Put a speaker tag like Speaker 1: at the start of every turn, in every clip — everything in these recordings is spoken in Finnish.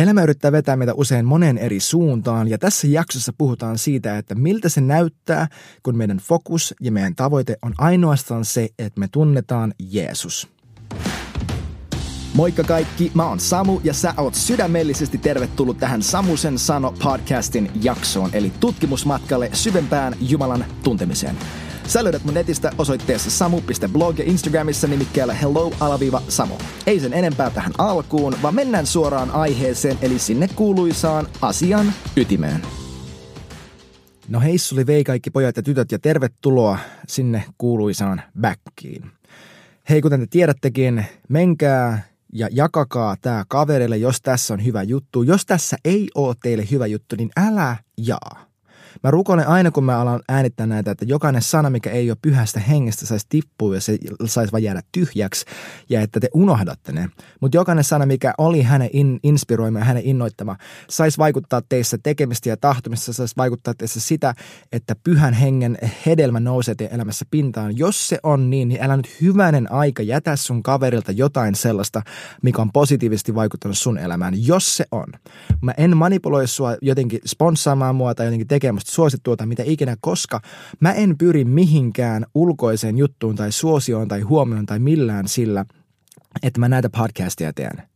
Speaker 1: Elämä yrittää vetää meitä usein moneen eri suuntaan ja tässä jaksossa puhutaan siitä, että miltä se näyttää, kun meidän fokus ja meidän tavoite on ainoastaan se, että me tunnetaan Jeesus. Moikka kaikki, mä oon Samu ja sä oot sydämellisesti tervetullut tähän Samusen sano podcastin jaksoon, eli tutkimusmatkalle syvempään Jumalan tuntemiseen. Sä löydät mun netistä osoitteessa samu.blog ja Instagramissa nimikkeellä hello-samu. Ei sen enempää tähän alkuun, vaan mennään suoraan aiheeseen, eli sinne kuuluisaan asian ytimeen. No heissuli vei kaikki pojat ja tytöt ja tervetuloa sinne kuuluisaan backiin. Hei, kuten te tiedättekin, menkää ja jakakaa tämä kaverille, jos tässä on hyvä juttu. Jos tässä ei ole teille hyvä juttu, niin älä jaa. Mä rukoilen aina, kun mä alan äänittää näitä, että jokainen sana, mikä ei ole pyhästä hengestä, saisi tippua ja se saisi vaan jäädä tyhjäksi ja että te unohdatte ne. Mutta jokainen sana, mikä oli hänen in, inspiroima ja hänen innoittama, saisi vaikuttaa teissä tekemistä ja tahtomista, saisi vaikuttaa teissä sitä, että pyhän hengen hedelmä nousee teidän elämässä pintaan. Jos se on niin, niin älä nyt hyvänen aika jätä sun kaverilta jotain sellaista, mikä on positiivisesti vaikuttanut sun elämään. Jos se on. Mä en manipuloi sua jotenkin sponssaamaan mua tai jotenkin tekemään suosittua tai mitä ikinä, koska mä en pyri mihinkään ulkoiseen juttuun tai suosioon tai huomioon tai millään sillä, että mä näitä podcastia teen.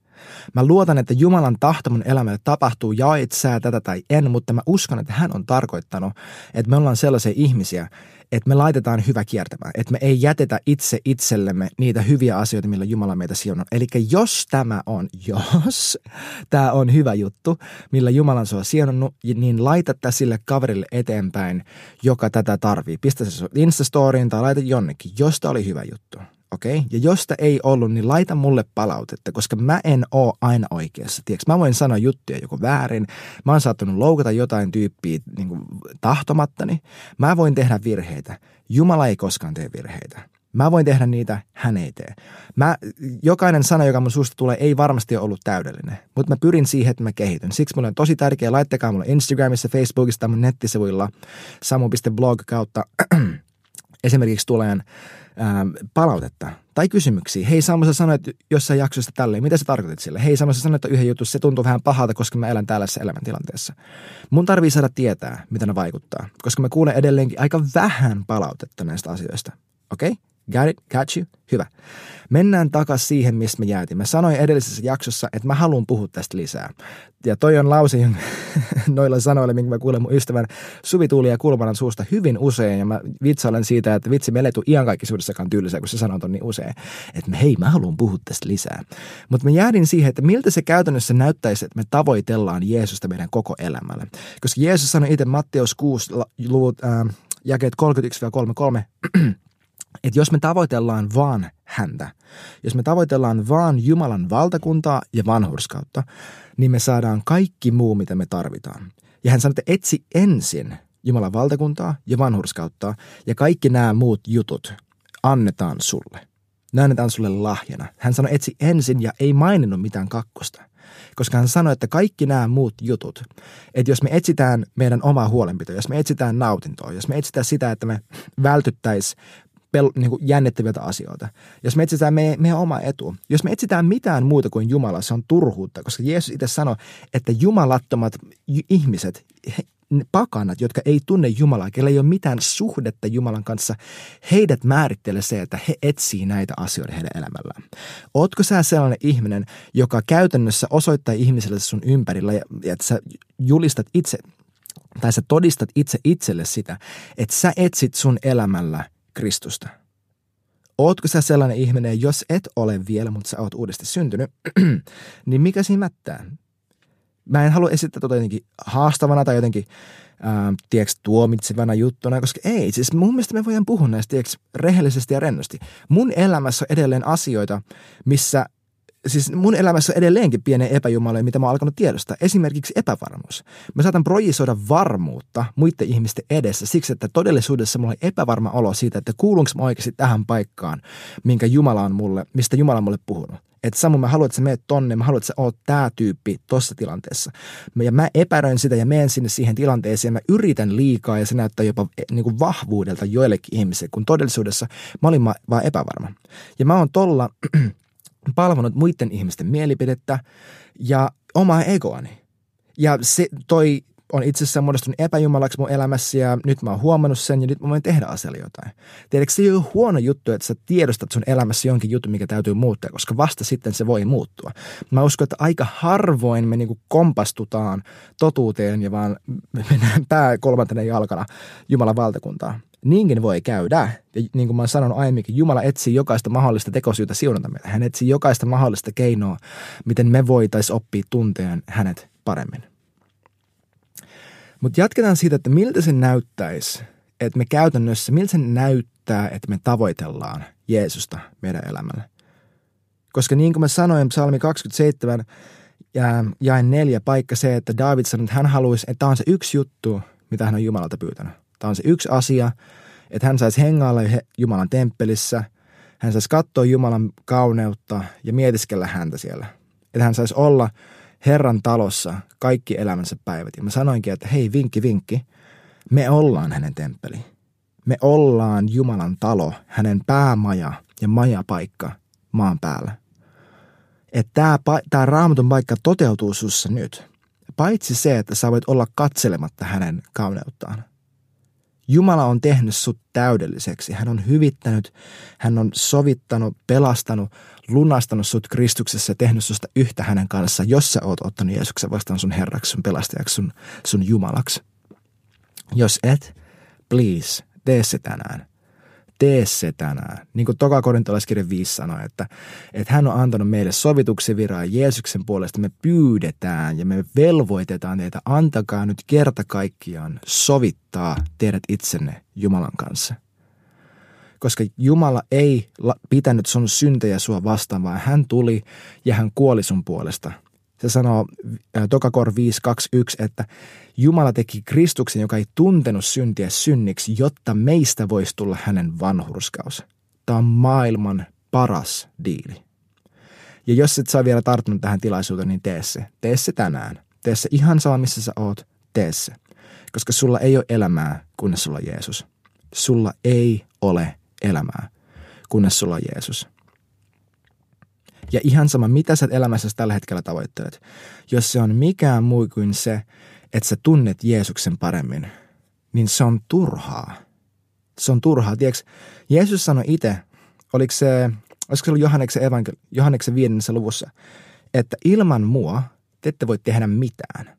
Speaker 1: Mä luotan, että Jumalan tahto mun elämälle tapahtuu, jaet sä tätä tai en, mutta mä uskon, että hän on tarkoittanut, että me ollaan sellaisia ihmisiä, että me laitetaan hyvä kiertämään, että me ei jätetä itse itsellemme niitä hyviä asioita, millä Jumala meitä siunaa. Eli jos tämä on, jos tämä on hyvä juttu, millä Jumala on sua siunannut, niin laita tämä sille kaverille eteenpäin, joka tätä tarvii. Pistä se Instastoriin tai laita jonnekin, jos tämä oli hyvä juttu. Okei? Okay? Ja jos sitä ei ollut, niin laita mulle palautetta, koska mä en oo aina oikeassa. Tiedätkö? Mä voin sanoa juttuja joko väärin. Mä oon saattanut loukata jotain tyyppiä niin kuin tahtomattani. Mä voin tehdä virheitä. Jumala ei koskaan tee virheitä. Mä voin tehdä niitä, hän ei tee. Mä, jokainen sana, joka mun suusta tulee, ei varmasti ollut täydellinen, mutta mä pyrin siihen, että mä kehityn. Siksi mulle on tosi tärkeää, laittakaa mulle Instagramissa, Facebookissa mun nettisivuilla samu.blog kautta esimerkiksi tuleen ää, palautetta tai kysymyksiä. Hei Samu, sä sanoit jossain jaksossa tälleen, mitä sä tarkoitit sille? Hei Samu, sä sanoit yhden jutun, se tuntuu vähän pahalta, koska mä elän tällaisessa elämäntilanteessa. Mun tarvii saada tietää, mitä ne vaikuttaa, koska mä kuulen edelleenkin aika vähän palautetta näistä asioista. Okei? Okay? Got it? Got you? Hyvä. Mennään takaisin siihen, mistä me jäätiin. Mä sanoin edellisessä jaksossa, että mä haluan puhua tästä lisää. Ja toi on lause noilla sanoilla, minkä mä kuulen mun ystävän Suvi Tuuli ja Kulmanan suusta hyvin usein. Ja mä vitsailen siitä, että vitsi, meillä ei tule iankaikkisuudessakaan tylsää, kun se sanot on niin usein. Että hei, mä haluan puhua tästä lisää. Mutta mä jäädin siihen, että miltä se käytännössä näyttäisi, että me tavoitellaan Jeesusta meidän koko elämälle. Koska Jeesus sanoi itse Matteus 6, luvut, äh, jakeet 31-33, että jos me tavoitellaan vaan häntä, jos me tavoitellaan vaan Jumalan valtakuntaa ja vanhurskautta, niin me saadaan kaikki muu, mitä me tarvitaan. Ja hän sanoi, että etsi ensin Jumalan valtakuntaa ja vanhurskautta, ja kaikki nämä muut jutut annetaan sulle. Ne annetaan sulle lahjana. Hän sanoi, etsi ensin ja ei maininnut mitään kakkosta. Koska hän sanoi, että kaikki nämä muut jutut, että jos me etsitään meidän omaa huolenpitoa, jos me etsitään nautintoa, jos me etsitään sitä, että me vältyttäisiin pel, niin kuin jännittäviltä asioita. Jos me etsitään meidän, meidän oma etu, jos me etsitään mitään muuta kuin Jumala, se on turhuutta, koska Jeesus itse sanoi, että jumalattomat ihmiset, he, pakanat, jotka ei tunne Jumalaa, kellä ei ole mitään suhdetta Jumalan kanssa, heidät määrittelee se, että he etsii näitä asioita heidän elämällään. Ootko sä sellainen ihminen, joka käytännössä osoittaa ihmiselle sun ympärillä ja, ja että sä julistat itse tai sä todistat itse itselle sitä, että sä etsit sun elämällä Kristusta. Ootko sä sellainen ihminen, jos et ole vielä, mutta sä oot uudesti syntynyt, niin mikä siinä mättää? Mä en halua esittää tota jotenkin haastavana tai jotenkin, äh, tiedätkö, tuomitsevana juttuna, koska ei. Siis mun mielestä me voidaan puhua näistä, tiedätkö, rehellisesti ja rennosti. Mun elämässä on edelleen asioita, missä siis mun elämässä on edelleenkin pienen epäjumaloja, mitä mä oon alkanut tiedostaa. Esimerkiksi epävarmuus. Mä saatan projisoida varmuutta muiden ihmisten edessä siksi, että todellisuudessa mulla on epävarma olo siitä, että kuulunko mä oikeasti tähän paikkaan, minkä Jumala on mulle, mistä Jumala on mulle puhunut. Että Samu, mä haluan, että sä meet tonne, mä haluan, että sä oot tää tyyppi tossa tilanteessa. Ja mä epäröin sitä ja menen sinne siihen tilanteeseen. Mä yritän liikaa ja se näyttää jopa eh, niin kuin vahvuudelta joillekin ihmisille, kun todellisuudessa mä olin vaan epävarma. Ja mä oon tolla palvonut muiden ihmisten mielipidettä ja omaa egoani. Ja se toi on itse asiassa muodostunut epäjumalaksi mun elämässä ja nyt mä oon huomannut sen ja nyt mä voin tehdä asialle jotain. Tiedätkö, se ei ole huono juttu, että sä tiedostat sun elämässä jonkin juttu, mikä täytyy muuttaa, koska vasta sitten se voi muuttua. Mä uskon, että aika harvoin me niinku kompastutaan totuuteen ja vaan mennään pää kolmantena jalkana Jumalan valtakuntaa. Niinkin voi käydä. Ja niin kuin mä oon sanonut aiemminkin, Jumala etsii jokaista mahdollista tekosyytä siunata meitä. Hän etsii jokaista mahdollista keinoa, miten me voitaisiin oppia tunteen hänet paremmin. Mutta jatketaan siitä, että miltä se näyttäisi, että me käytännössä, miltä se näyttää, että me tavoitellaan Jeesusta meidän elämällä. Koska niin kuin mä sanoin, psalmi 27 ja jain neljä paikka se, että David sanoi, että hän haluaisi, että tämä on se yksi juttu, mitä hän on Jumalalta pyytänyt. Tämä on se yksi asia, että hän saisi hengailla Jumalan temppelissä, hän saisi katsoa Jumalan kauneutta ja mietiskellä häntä siellä. Että hän saisi olla – Herran talossa kaikki elämänsä päivät. Ja mä sanoinkin, että hei, vinkki, vinkki. Me ollaan hänen temppeli. Me ollaan Jumalan talo, hänen päämaja ja majapaikka maan päällä. Että tämä, raamatun paikka toteutuu sussa nyt. Paitsi se, että sä voit olla katselematta hänen kauneuttaan. Jumala on tehnyt sut täydelliseksi. Hän on hyvittänyt, hän on sovittanut, pelastanut, lunastanut sut Kristuksessa ja tehnyt susta yhtä hänen kanssaan, jos sä oot ottanut Jeesuksen vastaan sun herraksi, sun pelastajaksi, sun, sun Jumalaksi. Jos et, please, tee se tänään tee se tänään. Niin kuin toka korintolaiskirja 5 sanoi, että, että hän on antanut meille sovituksen viraa Jeesuksen puolesta. Me pyydetään ja me velvoitetaan teitä, antakaa nyt kerta kaikkiaan sovittaa teidät itsenne Jumalan kanssa. Koska Jumala ei pitänyt sun syntejä sua vastaan, vaan hän tuli ja hän kuoli sun puolesta – se sanoo Tokakor 5.2.1, että Jumala teki Kristuksen, joka ei tuntenut syntiä synniksi, jotta meistä voisi tulla hänen vanhurskaus. Tämä on maailman paras diili. Ja jos et saa vielä tarttunut tähän tilaisuuteen, niin tee se. Tee se tänään. Tee se ihan sama, missä sä oot. Tee se. Koska sulla ei ole elämää, kunnes sulla on Jeesus. Sulla ei ole elämää, kunnes sulla on Jeesus. Ja ihan sama, mitä sä elämässä tällä hetkellä tavoittelet. Jos se on mikään muu kuin se, että sä tunnet Jeesuksen paremmin, niin se on turhaa. Se on turhaa. Tiedätkö, Jeesus sanoi itse, oliko se, olisiko se ollut Johanneksen, evankeli- Johanneksen viidennessä luvussa, että ilman mua te ette voi tehdä mitään.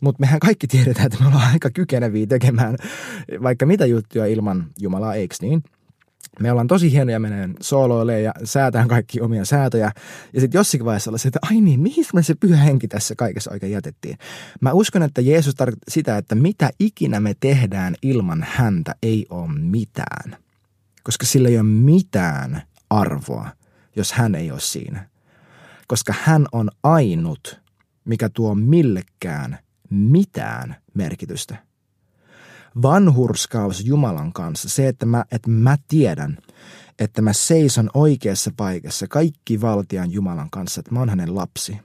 Speaker 1: Mutta mehän kaikki tiedetään, että me ollaan aika kykeneviä tekemään vaikka mitä juttuja ilman Jumalaa, eikö niin? Me ollaan tosi hienoja meneen sooloille ja säätään kaikki omia säätöjä. Ja sitten jossakin vaiheessa olla se, että ai niin, mihin me se pyhä henki tässä kaikessa oikein jätettiin. Mä uskon, että Jeesus tarkoittaa sitä, että mitä ikinä me tehdään ilman häntä ei ole mitään. Koska sillä ei ole mitään arvoa, jos hän ei ole siinä. Koska hän on ainut, mikä tuo millekään mitään merkitystä vanhurskaus Jumalan kanssa, se, että mä, että mä tiedän, että mä seison oikeassa paikassa kaikki valtian Jumalan kanssa, että mä oon hänen lapsi.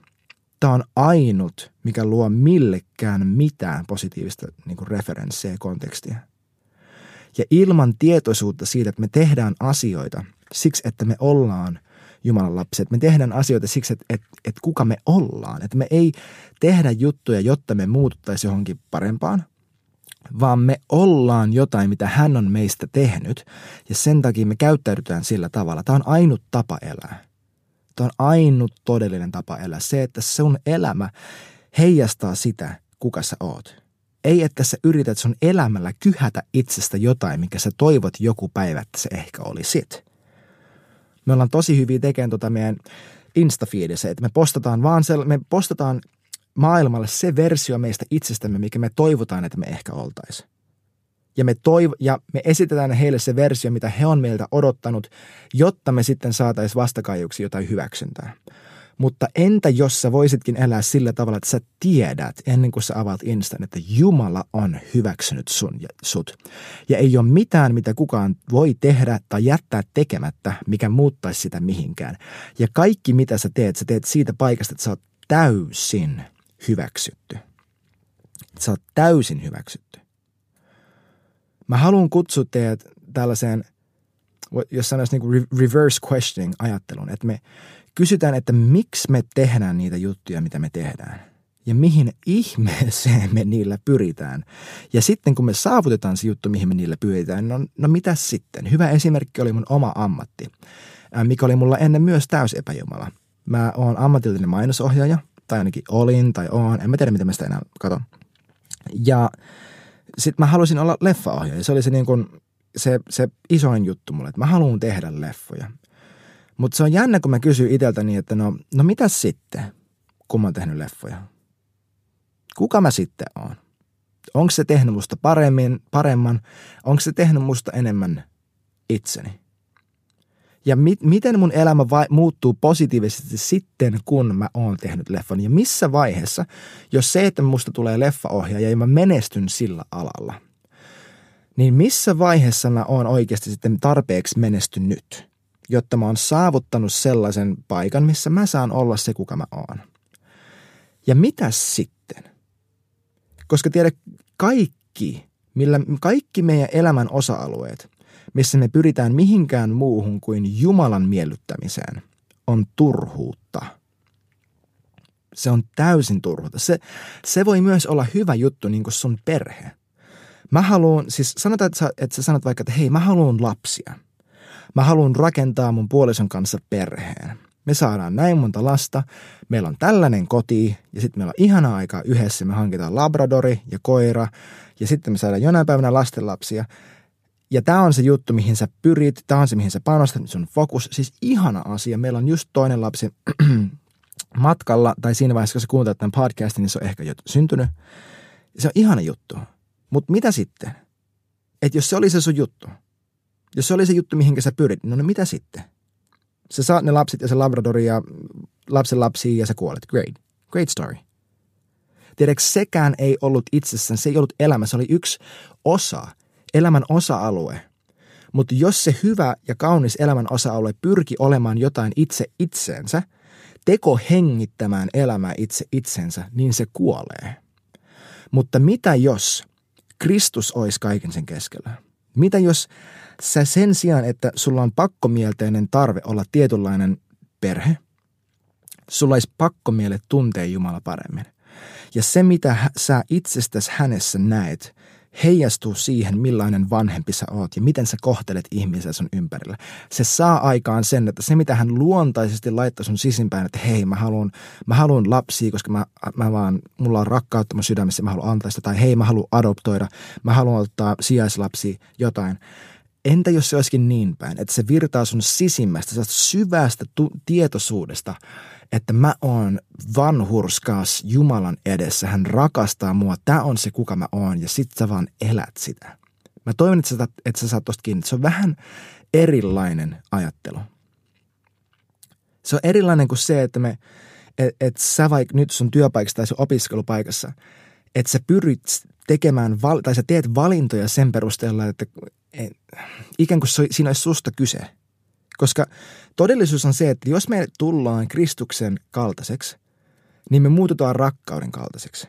Speaker 1: Tämä on ainut, mikä luo millekään mitään positiivista niin kuin referenssiä kontekstia. Ja ilman tietoisuutta siitä, että me tehdään asioita siksi, että me ollaan Jumalan lapset. Me tehdään asioita siksi, että, että, että kuka me ollaan. Että me ei tehdä juttuja, jotta me muututtaisiin johonkin parempaan, vaan me ollaan jotain, mitä hän on meistä tehnyt, ja sen takia me käyttäydytään sillä tavalla. Tämä on ainut tapa elää. Tämä on ainut todellinen tapa elää. Se, että sun elämä heijastaa sitä, kuka sä oot. Ei, että sä yrität sun elämällä kyhätä itsestä jotain, mikä sä toivot joku päivä, että se ehkä oli sit. Me ollaan tosi hyviä tekemään tota meidän Instafeedissä, että me postataan vaan sel- me postataan maailmalle se versio meistä itsestämme, mikä me toivotaan, että me ehkä oltaisiin. Ja me, toiv- ja me esitetään heille se versio, mitä he on meiltä odottanut, jotta me sitten saataisiin vastakaiuksi jotain hyväksyntää. Mutta entä jos sä voisitkin elää sillä tavalla, että sä tiedät ennen kuin sä avaat Instan, että Jumala on hyväksynyt sun ja sut. Ja ei ole mitään, mitä kukaan voi tehdä tai jättää tekemättä, mikä muuttaisi sitä mihinkään. Ja kaikki, mitä sä teet, sä teet siitä paikasta, että sä oot täysin hyväksytty. Sä oot täysin hyväksytty. Mä haluan kutsua teidät tällaiseen, jos sanoisi niin reverse questioning ajattelun, että me kysytään, että miksi me tehdään niitä juttuja, mitä me tehdään. Ja mihin ihmeeseen me niillä pyritään. Ja sitten kun me saavutetaan se juttu, mihin me niillä pyritään, no, no mitä sitten? Hyvä esimerkki oli mun oma ammatti, mikä oli mulla ennen myös täys epäjumala. Mä oon ammatillinen mainosohjaaja, tai ainakin olin tai oon, en mä tiedä mitä mä sitä enää katon. Ja sitten mä halusin olla leffaohjaaja. Se oli se, niin kuin, se, se isoin juttu mulle, että mä haluan tehdä leffoja. Mutta se on jännä, kun mä kysyn itseltäni, että no, no mitä sitten, kun mä oon tehnyt leffoja? Kuka mä sitten oon? Onko se tehnyt musta paremmin, paremman? Onko se tehnyt musta enemmän itseni? Ja mi- miten mun elämä vai- muuttuu positiivisesti sitten, kun mä oon tehnyt leffan? Ja missä vaiheessa, jos se, että musta tulee leffaohjaaja ja mä menestyn sillä alalla, niin missä vaiheessa mä oon oikeasti sitten tarpeeksi menestynyt, jotta mä oon saavuttanut sellaisen paikan, missä mä saan olla se, kuka mä oon? Ja mitä sitten? Koska tiedä, kaikki, millä, kaikki meidän elämän osa-alueet, missä me pyritään mihinkään muuhun kuin Jumalan miellyttämiseen, on turhuutta. Se on täysin turhuutta. Se, se voi myös olla hyvä juttu niin kuin sun perhe. Mä haluan, siis sanotaan, että sä, että sä sanot vaikka, että hei, mä haluan lapsia. Mä haluan rakentaa mun puolison kanssa perheen. Me saadaan näin monta lasta, meillä on tällainen koti ja sitten meillä on ihana aika yhdessä. Me hankitaan labradori ja koira ja sitten me saadaan jonain päivänä lastenlapsia. Ja tämä on se juttu, mihin sä pyrit, tämä on se, mihin sä panostat, sun fokus. Siis ihana asia. Meillä on just toinen lapsi matkalla, tai siinä vaiheessa, kun sä kuuntelet tämän podcastin, niin se on ehkä jo syntynyt. Se on ihana juttu. Mutta mitä sitten? Että jos se oli se sun juttu, jos se oli se juttu, mihin sä pyrit, no, no mitä sitten? Sä saat ne lapset ja se labradori ja lapsen lapsi ja sä kuolet. Great. Great story. Tiedätkö, sekään ei ollut itsessään, se ei ollut elämä, se oli yksi osa – elämän osa-alue. Mutta jos se hyvä ja kaunis elämän osa-alue pyrki olemaan jotain itse itseensä, teko hengittämään elämää itse itsensä, niin se kuolee. Mutta mitä jos Kristus olisi kaiken sen keskellä? Mitä jos sä sen sijaan, että sulla on pakkomielteinen tarve olla tietynlainen perhe, sulla olisi pakkomiele tuntea Jumala paremmin. Ja se, mitä sä itsestäsi hänessä näet, heijastuu siihen, millainen vanhempi sä oot ja miten sä kohtelet ihmisiä sun ympärillä. Se saa aikaan sen, että se mitä hän luontaisesti laittaa sun sisimpään, että hei mä haluan, mä haluan lapsia, koska mä, mä vaan, mulla on rakkautta mun sydämessä, mä haluan antaa sitä, tai hei mä haluan adoptoida, mä haluan ottaa sijaislapsia, jotain. Entä jos se olisikin niin päin, että se virtaa sun sisimmästä, syvästä tu- tietoisuudesta, että mä oon vanhurskas Jumalan edessä. Hän rakastaa mua. Tämä on se, kuka mä oon. Ja sit sä vaan elät sitä. Mä toivon, että sä, että sä saat tosta kiinni. Se on vähän erilainen ajattelu. Se on erilainen kuin se, että me, et, et sä vaikka nyt sun työpaikassa tai sun opiskelupaikassa, että sä pyrit tekemään, tai sä teet valintoja sen perusteella, että et, ikään kuin siinä olisi susta kyse – koska todellisuus on se, että jos me tullaan Kristuksen kaltaiseksi, niin me muututaan rakkauden kaltaiseksi.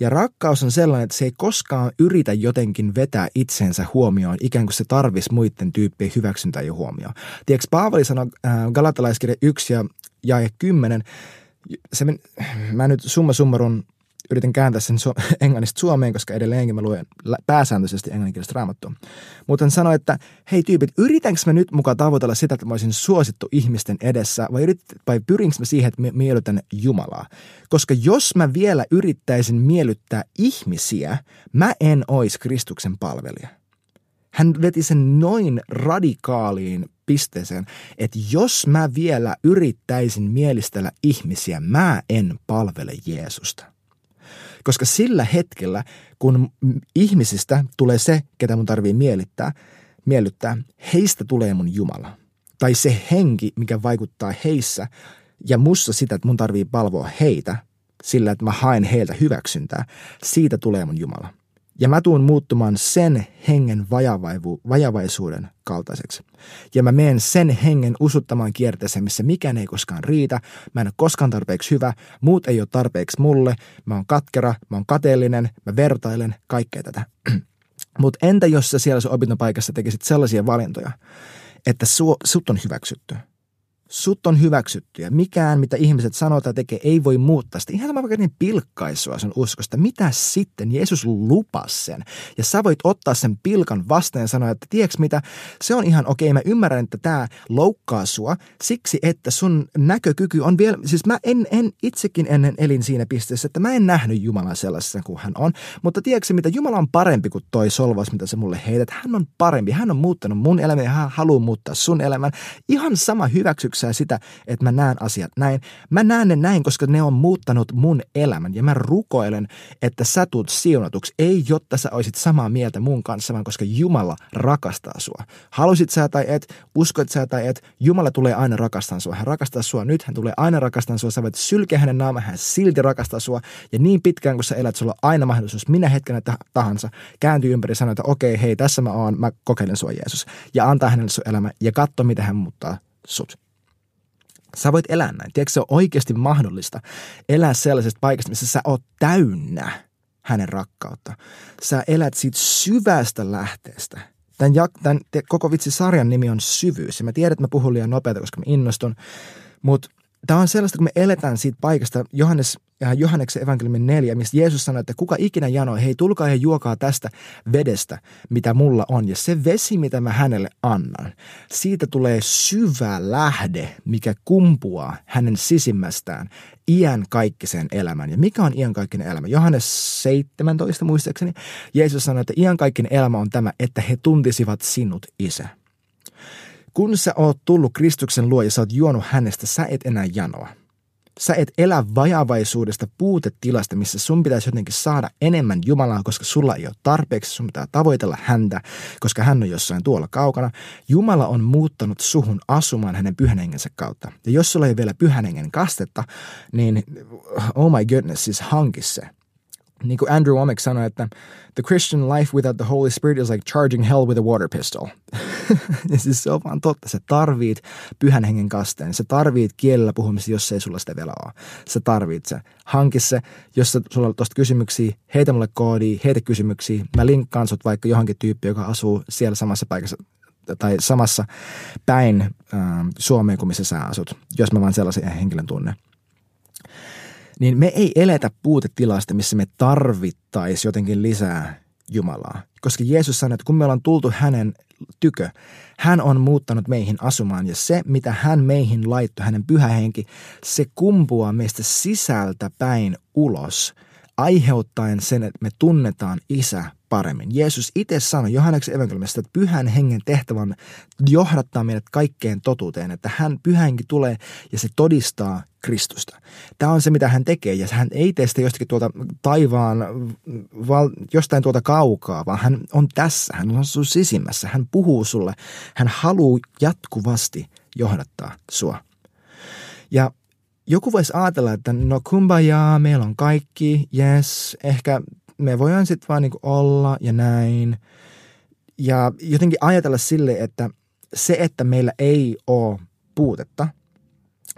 Speaker 1: Ja rakkaus on sellainen, että se ei koskaan yritä jotenkin vetää itsensä huomioon, ikään kuin se tarvisi muiden tyyppien hyväksyntää jo huomioon. Tiedätkö, Paavali sanoi äh, Galatalaiskirja 1 ja jae 10, se, mä nyt summa summarun yritän kääntää sen su- englannista suomeen, koska edelleenkin mä luen pääsääntöisesti englanninkielistä raamattua. Mutta hän sanoi, että hei tyypit, yritänkö mä nyt mukaan tavoitella sitä, että mä olisin suosittu ihmisten edessä vai, yrit, vai pyrinkö mä siihen, että miellytän Jumalaa? Koska jos mä vielä yrittäisin miellyttää ihmisiä, mä en ois Kristuksen palvelija. Hän veti sen noin radikaaliin pisteeseen, että jos mä vielä yrittäisin mielistellä ihmisiä, mä en palvele Jeesusta. Koska sillä hetkellä, kun ihmisistä tulee se, ketä mun tarvii miellyttää, miellyttää, heistä tulee mun Jumala. Tai se henki, mikä vaikuttaa heissä ja mussa sitä, että mun tarvii palvoa heitä sillä, että mä haen heiltä hyväksyntää, siitä tulee mun Jumala. Ja mä tuun muuttumaan sen hengen vajavaisuuden kaltaiseksi. Ja mä menen sen hengen usuttamaan kierteeseen, missä mikään ei koskaan riitä. Mä en ole koskaan tarpeeksi hyvä, muut ei ole tarpeeksi mulle. Mä oon katkera, mä oon kateellinen, mä vertailen kaikkea tätä. Mutta entä jos sä siellä sun opintopaikassa tekisit sellaisia valintoja, että su, sut on hyväksytty? Sut on hyväksytty ja mikään, mitä ihmiset sanoo tai tekee, ei voi muuttaa sitä. Ihan sama vaikka niin pilkkaisua sun uskosta. Mitä sitten? Jeesus lupas sen. Ja sä voit ottaa sen pilkan vastaan ja sanoa, että tiedätkö mitä, se on ihan okei. Mä ymmärrän, että tämä loukkaa sua siksi, että sun näkökyky on vielä, siis mä en, en itsekin ennen elin siinä pisteessä, että mä en nähnyt Jumalaa sellaisena kuin hän on. Mutta tiedätkö mitä, Jumala on parempi kuin toi solvaus, mitä sä mulle heität. Hän on parempi. Hän on muuttanut mun elämän ja hän haluaa muuttaa sun elämän. Ihan sama hyväksyksä sitä, että mä näen asiat näin. Mä näen ne näin, koska ne on muuttanut mun elämän ja mä rukoilen, että sä tulet siunatuksi. Ei, jotta sä olisit samaa mieltä mun kanssa, vaan koska Jumala rakastaa sua. Halusit sä tai et, uskoit sä tai et, Jumala tulee aina rakastaa sua. Hän rakastaa sua nyt, hän tulee aina rakastaa sua. Sä voit sylkeä hänen naaman, hän silti rakastaa sua. Ja niin pitkään kun sä elät, sulla on aina mahdollisuus minä hetkenä tahansa kääntyy ympäri ja sanoa, että okei, hei, tässä mä oon, mä kokeilen sua Jeesus. Ja antaa hänelle sun elämä ja katso, mitä hän muuttaa sut. Sä voit elää näin. Tiedätkö, se on oikeasti mahdollista elää sellaisesta paikasta, missä sä oot täynnä hänen rakkautta. Sä elät siitä syvästä lähteestä. Tämän, tämän koko vitsi sarjan nimi on syvyys. Ja mä tiedän, että mä puhun liian nopeasti, koska mä innostun. Mutta tämä on sellaista, kun me eletään siitä paikasta, Johannes Johanneksen evankeliumin neljä, missä Jeesus sanoi, että kuka ikinä janoi, hei tulkaa ja juokaa tästä vedestä, mitä mulla on. Ja se vesi, mitä mä hänelle annan, siitä tulee syvä lähde, mikä kumpuaa hänen sisimmästään iän kaikkisen elämän. Ja mikä on iän kaikkinen elämä? Johannes 17 muistaakseni, Jeesus sanoi, että iän kaikkinen elämä on tämä, että he tuntisivat sinut, Isä. Kun sä oot tullut Kristuksen luo ja sä oot juonut hänestä, sä et enää janoa Sä et elä vajavaisuudesta puutetilasta, missä sun pitäisi jotenkin saada enemmän Jumalaa, koska sulla ei ole tarpeeksi, sun pitää tavoitella häntä, koska hän on jossain tuolla kaukana. Jumala on muuttanut suhun asumaan hänen pyhän hengensä kautta. Ja jos sulla ei vielä pyhän hengen kastetta, niin oh my goodness, siis hanki se niin kuin Andrew Womack sanoi, että the Christian life without the Holy Spirit is like charging hell with a water pistol. ja siis se on vaan totta. Sä tarvit pyhän hengen kasteen. Sä tarvit kielellä puhumista, jos ei sulla sitä vielä ole. Sä tarvit se. Hanki se. Jos sulla on tuosta kysymyksiä, heitä mulle koodi, heitä kysymyksiä. Mä linkkaan sut vaikka johonkin tyyppi, joka asuu siellä samassa paikassa tai samassa päin äh, Suomeen kuin missä sä asut, jos mä vaan sellaisen henkilön tunne niin me ei eletä puutetilasta, missä me tarvittaisiin jotenkin lisää Jumalaa. Koska Jeesus sanoi, että kun me ollaan tultu hänen tykö, hän on muuttanut meihin asumaan ja se, mitä hän meihin laittoi, hänen pyhä henki, se kumpuaa meistä sisältä päin ulos, aiheuttaen sen, että me tunnetaan isä paremmin. Jeesus itse sanoi Johanneksen evankeliumista, että pyhän hengen tehtävä on johdattaa meidät kaikkeen totuuteen, että hän pyhä henki tulee ja se todistaa Kristusta. Tämä on se, mitä hän tekee, ja hän ei tee sitä jostakin tuolta taivaan, val, jostain tuolta kaukaa, vaan hän on tässä, hän on sun sisimmässä, hän puhuu sulle, hän haluaa jatkuvasti johdattaa sua. Ja joku voisi ajatella, että no kumbaya, meillä on kaikki, yes, ehkä me voidaan sitten vaan niinku olla ja näin. Ja jotenkin ajatella sille, että se, että meillä ei ole puutetta,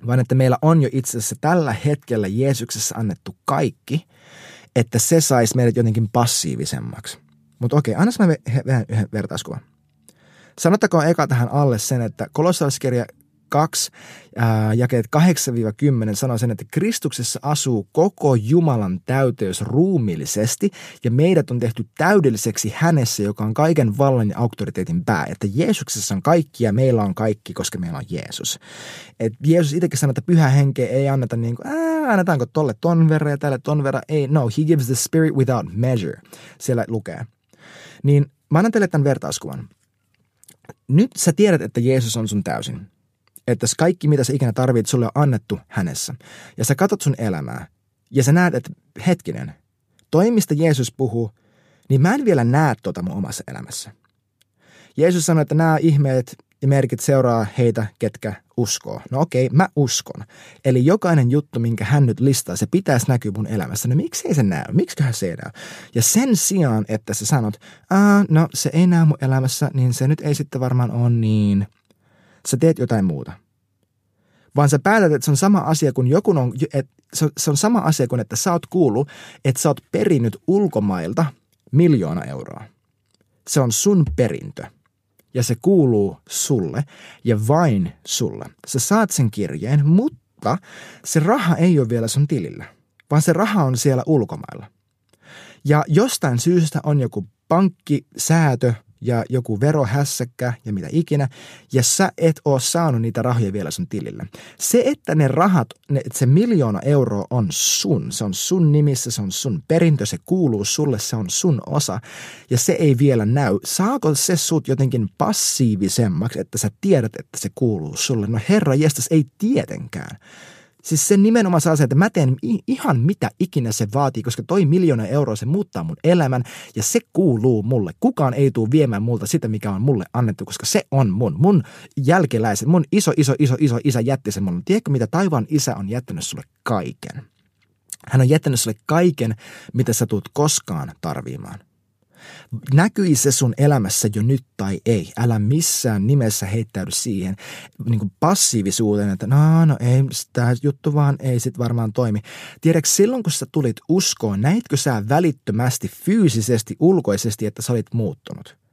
Speaker 1: vaan että meillä on jo itse asiassa tällä hetkellä Jeesuksessa annettu kaikki, että se saisi meidät jotenkin passiivisemmaksi. Mutta okei, anna mä vähän yhden vertauskuvan. Sanottakoon eka tähän alle sen, että kolossalaiskirja 2, ää, jakeet 8-10 sanoo sen, että Kristuksessa asuu koko Jumalan täyteys ruumiillisesti ja meidät on tehty täydelliseksi hänessä, joka on kaiken vallan ja auktoriteetin pää. Että Jeesuksessa on kaikki ja meillä on kaikki, koska meillä on Jeesus. Et Jeesus itsekin sanoo, että pyhä henke ei anneta niin kuin, ää, annetaanko tolle ton verran ja tälle ton verran. Ei, no, he gives the spirit without measure. Siellä lukee. Niin mä annan teille tämän vertauskuvan. Nyt sä tiedät, että Jeesus on sun täysin että kaikki mitä sä ikinä tarvitset, sulle on annettu hänessä. Ja sä katsot sun elämää ja sä näet, että hetkinen, toi mistä Jeesus puhuu, niin mä en vielä näe tuota mun omassa elämässä. Jeesus sanoi, että nämä ihmeet ja merkit seuraa heitä, ketkä uskoo. No okei, mä uskon. Eli jokainen juttu, minkä hän nyt listaa, se pitäisi näkyä mun elämässä. No miksi ei se näy? Miksiköhän se ei näy? Ja sen sijaan, että sä sanot, Aa, no se ei näy mun elämässä, niin se nyt ei sitten varmaan ole niin – sä teet jotain muuta. Vaan sä päätät, että se on sama asia kuin joku on, että se on sama asia kuin, että sä oot kuullut, että sä oot perinnyt ulkomailta miljoona euroa. Se on sun perintö. ja se kuuluu sulle ja vain sulle. Sä saat sen kirjeen, mutta se raha ei ole vielä sun tilillä, vaan se raha on siellä ulkomailla. Ja jostain syystä on joku pankkisäätö, ja joku verohässäkkä ja mitä ikinä, ja sä et oo saanut niitä rahoja vielä sun tilille. Se, että ne rahat, ne, että se miljoona euroa on sun, se on sun nimissä, se on sun perintö, se kuuluu sulle, se on sun osa, ja se ei vielä näy. Saako se sut jotenkin passiivisemmaksi, että sä tiedät, että se kuuluu sulle? No herra jestas, ei tietenkään. Siis se nimenomaan saa sen, että mä teen ihan mitä ikinä se vaatii, koska toi miljoona euroa se muuttaa mun elämän ja se kuuluu mulle. Kukaan ei tule viemään multa sitä, mikä on mulle annettu, koska se on mun. Mun jälkeläiset, mun iso, iso, iso, iso isä jätti sen mulle. Tiedätkö, mitä taivaan isä on jättänyt sulle kaiken? Hän on jättänyt sulle kaiken, mitä sä tulet koskaan tarvimaan. Näkyi se sun elämässä jo nyt tai ei. Älä missään nimessä heittäydy siihen niin kuin passiivisuuteen, että no, no ei, tämä juttu vaan ei sit varmaan toimi. Tiedätkö, silloin kun sä tulit uskoon, näitkö sä välittömästi fyysisesti, ulkoisesti, että sä olit muuttunut?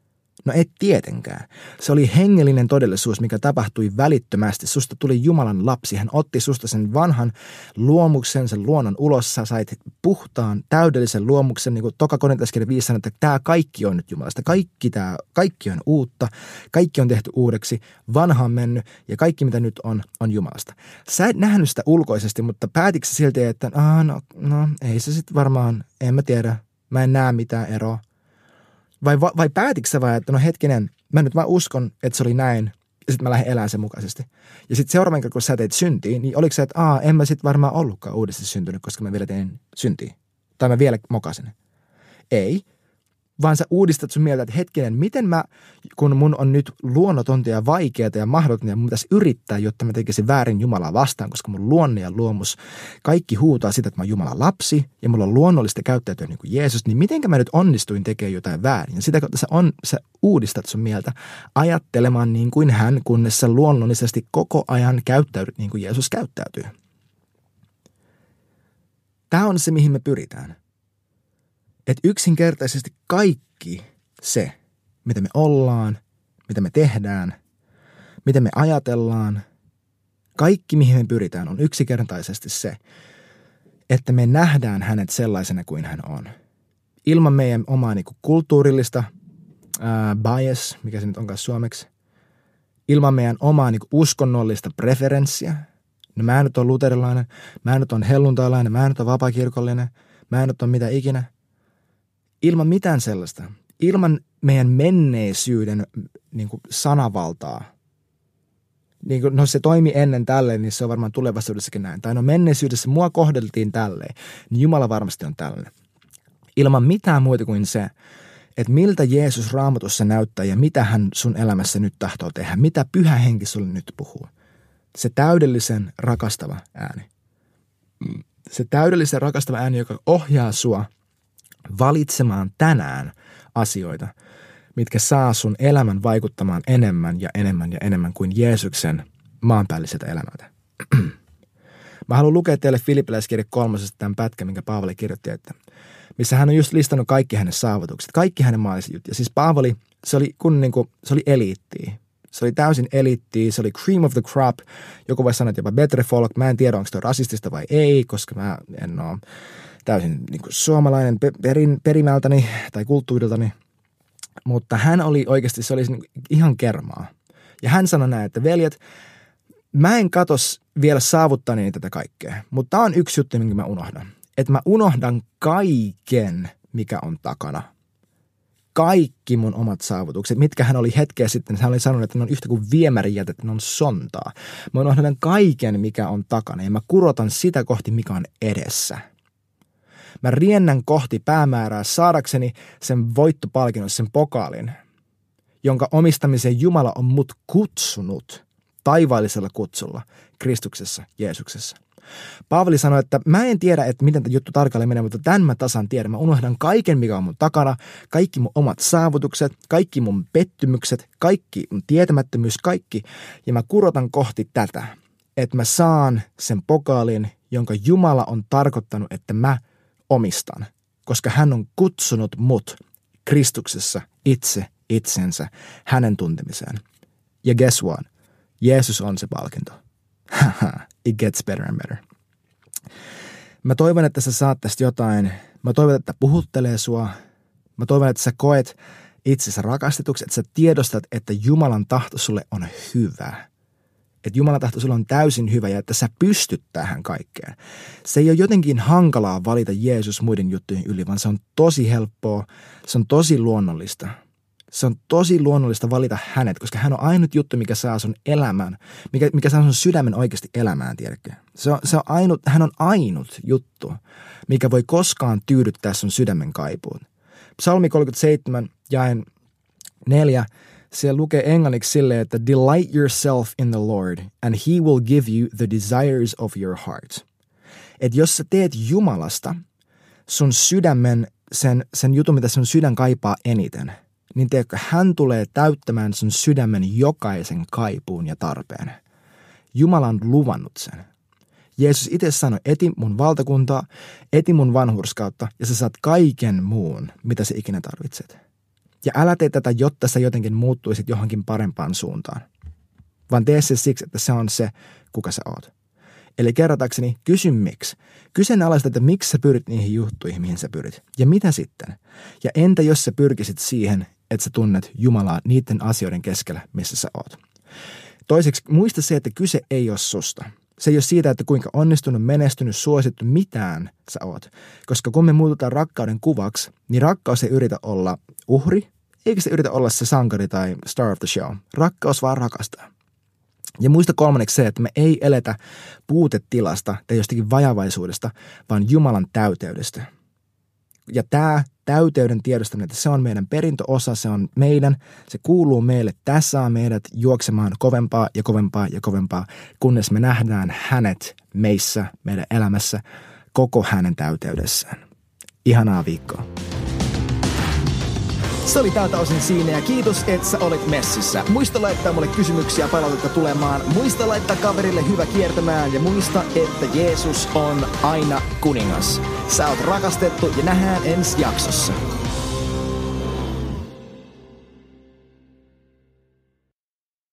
Speaker 1: No et tietenkään. Se oli hengellinen todellisuus, mikä tapahtui välittömästi. Susta tuli Jumalan lapsi. Hän otti susta sen vanhan luomuksen, sen luonnon ulos. Sä sait puhtaan, täydellisen luomuksen, niin kuin Toka Korintaskirja 5 sanoo, että tämä kaikki on nyt Jumalasta. Kaikki, tämä, kaikki on uutta. Kaikki on tehty uudeksi. Vanha on mennyt ja kaikki mitä nyt on, on Jumalasta. Sä et nähnyt sitä ulkoisesti, mutta päätitkö silti, että no, no ei se sitten varmaan, en mä tiedä. Mä en näe mitään eroa vai, vai päätitkö sä vai, että no hetkinen, mä nyt vaan uskon, että se oli näin, ja sitten mä lähden elämään sen mukaisesti. Ja sitten seuraavan kerran, kun sä teit syntiin, niin oliko se, että aa, en mä sitten varmaan ollutkaan uudesti syntynyt, koska mä vielä tein syntiä. Tai mä vielä mokasin. Ei, vaan sä uudistat sun mieltä, että hetkinen, miten mä, kun mun on nyt luonnotonta ja vaikeaa ja mahdotonta ja mun pitäisi yrittää, jotta mä tekisin väärin Jumalaa vastaan, koska mun luonne ja luomus, kaikki huutaa sitä, että mä oon Jumalan lapsi ja mulla on luonnollista käyttäytyä niin kuin Jeesus, niin mitenkä mä nyt onnistuin tekemään jotain väärin? Ja sitä kautta sä, on, sä uudistat sun mieltä ajattelemaan niin kuin hän, kunnes sä luonnollisesti koko ajan käyttäydyt niin kuin Jeesus käyttäytyy. Tämä on se, mihin me pyritään että yksinkertaisesti kaikki se, mitä me ollaan, mitä me tehdään, mitä me ajatellaan, kaikki mihin me pyritään on yksinkertaisesti se, että me nähdään hänet sellaisena kuin hän on. Ilman meidän omaa niin kuin, kulttuurillista ää, bias, mikä se nyt onkaan suomeksi, ilman meidän omaa niin kuin, uskonnollista preferenssiä. No mä en nyt ole luterilainen, mä en nyt ole helluntailainen, mä en nyt ole vapaakirkollinen, mä en nyt ole mitä ikinä – ilman mitään sellaista, ilman meidän menneisyyden niin kuin sanavaltaa, niin kuin, no se toimi ennen tälleen, niin se on varmaan tulevaisuudessakin näin. Tai no menneisyydessä mua kohdeltiin tälleen, niin Jumala varmasti on tällainen. Ilman mitään muuta kuin se, että miltä Jeesus raamatussa näyttää ja mitä hän sun elämässä nyt tahtoo tehdä. Mitä pyhä henki sulle nyt puhuu. Se täydellisen rakastava ääni. Se täydellisen rakastava ääni, joka ohjaa sua – valitsemaan tänään asioita, mitkä saa sun elämän vaikuttamaan enemmän ja enemmän ja enemmän kuin Jeesuksen maanpäälliseltä elämältä. Mä haluan lukea teille Filippiläiskirja kolmosesta tämän pätkän, minkä Paavali kirjoitti, että missä hän on just listannut kaikki hänen saavutukset, kaikki hänen maalliset jutut. Ja siis Paavali, se oli, kun niin kuin, se oli eliittiä. Se oli täysin eliittiä, se oli cream of the crop. Joku voi sanoa, että jopa better folk. Mä en tiedä, onko se rasistista vai ei, koska mä en ole täysin niin kuin suomalainen perin, perimältäni tai kulttuuriltani. Mutta hän oli oikeasti, se oli niin ihan kermaa. Ja hän sanoi näin, että veljet, mä en katos vielä saavuttaneeni tätä kaikkea, mutta tämä on yksi juttu, minkä mä unohdan. Että mä unohdan kaiken, mikä on takana. Kaikki mun omat saavutukset, mitkä hän oli hetkeä sitten, hän oli sanonut, että ne on yhtä kuin viemärijätet, ne on sontaa. Mä unohdan kaiken, mikä on takana ja mä kurotan sitä kohti, mikä on edessä – Mä riennän kohti päämäärää saadakseni sen voittopalkinnon, sen pokaalin, jonka omistamiseen Jumala on mut kutsunut taivaallisella kutsulla Kristuksessa, Jeesuksessa. Paavali sanoi, että mä en tiedä, että miten tämä juttu tarkalleen menee, mutta tämän mä tasan tiedän. Mä unohdan kaiken, mikä on mun takana, kaikki mun omat saavutukset, kaikki mun pettymykset, kaikki mun tietämättömyys, kaikki. Ja mä kurotan kohti tätä, että mä saan sen pokaalin, jonka Jumala on tarkoittanut, että mä omistan, koska hän on kutsunut mut Kristuksessa itse itsensä hänen tuntemiseen. Ja guess what? Jeesus on se palkinto. It gets better and better. Mä toivon, että sä saat tästä jotain. Mä toivon, että puhuttelee sua. Mä toivon, että sä koet itsesi rakastetuksi, että sä tiedostat, että Jumalan tahto sulle on hyvä. Että Jumalan tahto sulle on täysin hyvä ja että sä pystyt tähän kaikkeen. Se ei ole jotenkin hankalaa valita Jeesus muiden juttujen yli, vaan se on tosi helppoa, se on tosi luonnollista – se on tosi luonnollista valita hänet, koska hän on ainut juttu, mikä saa sun elämän, mikä, mikä saa sun sydämen oikeasti elämään, tiedätkö? Se on, se on ainut, hän on ainut juttu, mikä voi koskaan tyydyttää sun sydämen kaipuun. Psalmi 37, jaen 4, siellä lukee englanniksi silleen, että delight yourself in the Lord and he will give you the desires of your heart. Että jos sä teet Jumalasta sun sydämen, sen, sen jutun, mitä sun sydän kaipaa eniten – niin tiedätkö, hän tulee täyttämään sun sydämen jokaisen kaipuun ja tarpeen. Jumala on luvannut sen. Jeesus itse sanoi, eti mun valtakuntaa, eti mun vanhurskautta ja sä saat kaiken muun, mitä sä ikinä tarvitset. Ja älä tee tätä, jotta sä jotenkin muuttuisit johonkin parempaan suuntaan. Vaan tee se siksi, että se on se, kuka sä oot. Eli kerratakseni, kysy miksi. Kyseenalaista, että miksi sä pyrit niihin juttuihin, mihin sä pyrit. Ja mitä sitten? Ja entä jos sä pyrkisit siihen, että sä tunnet Jumalaa niiden asioiden keskellä, missä sä oot. Toiseksi muista se, että kyse ei ole susta. Se ei ole siitä, että kuinka onnistunut, menestynyt, suosittu, mitään sä oot. Koska kun me muututaan rakkauden kuvaksi, niin rakkaus ei yritä olla uhri, eikä se yritä olla se sankari tai star of the show. Rakkaus vaan rakastaa. Ja muista kolmanneksi se, että me ei eletä puutetilasta tai jostakin vajavaisuudesta, vaan Jumalan täyteydestä. Ja tämä täyteyden tiedostaminen, että se on meidän perintöosa, se on meidän, se kuuluu meille. Tässä saa meidät juoksemaan kovempaa ja kovempaa ja kovempaa, kunnes me nähdään hänet meissä, meidän elämässä, koko hänen täyteydessään. Ihanaa viikkoa.
Speaker 2: Se oli tältä osin siinä ja kiitos, että sä olit messissä. Muista laittaa mulle kysymyksiä palautetta tulemaan. Muista laittaa kaverille hyvä kiertämään ja muista, että Jeesus on aina kuningas. Sä oot rakastettu ja nähdään ensi jaksossa.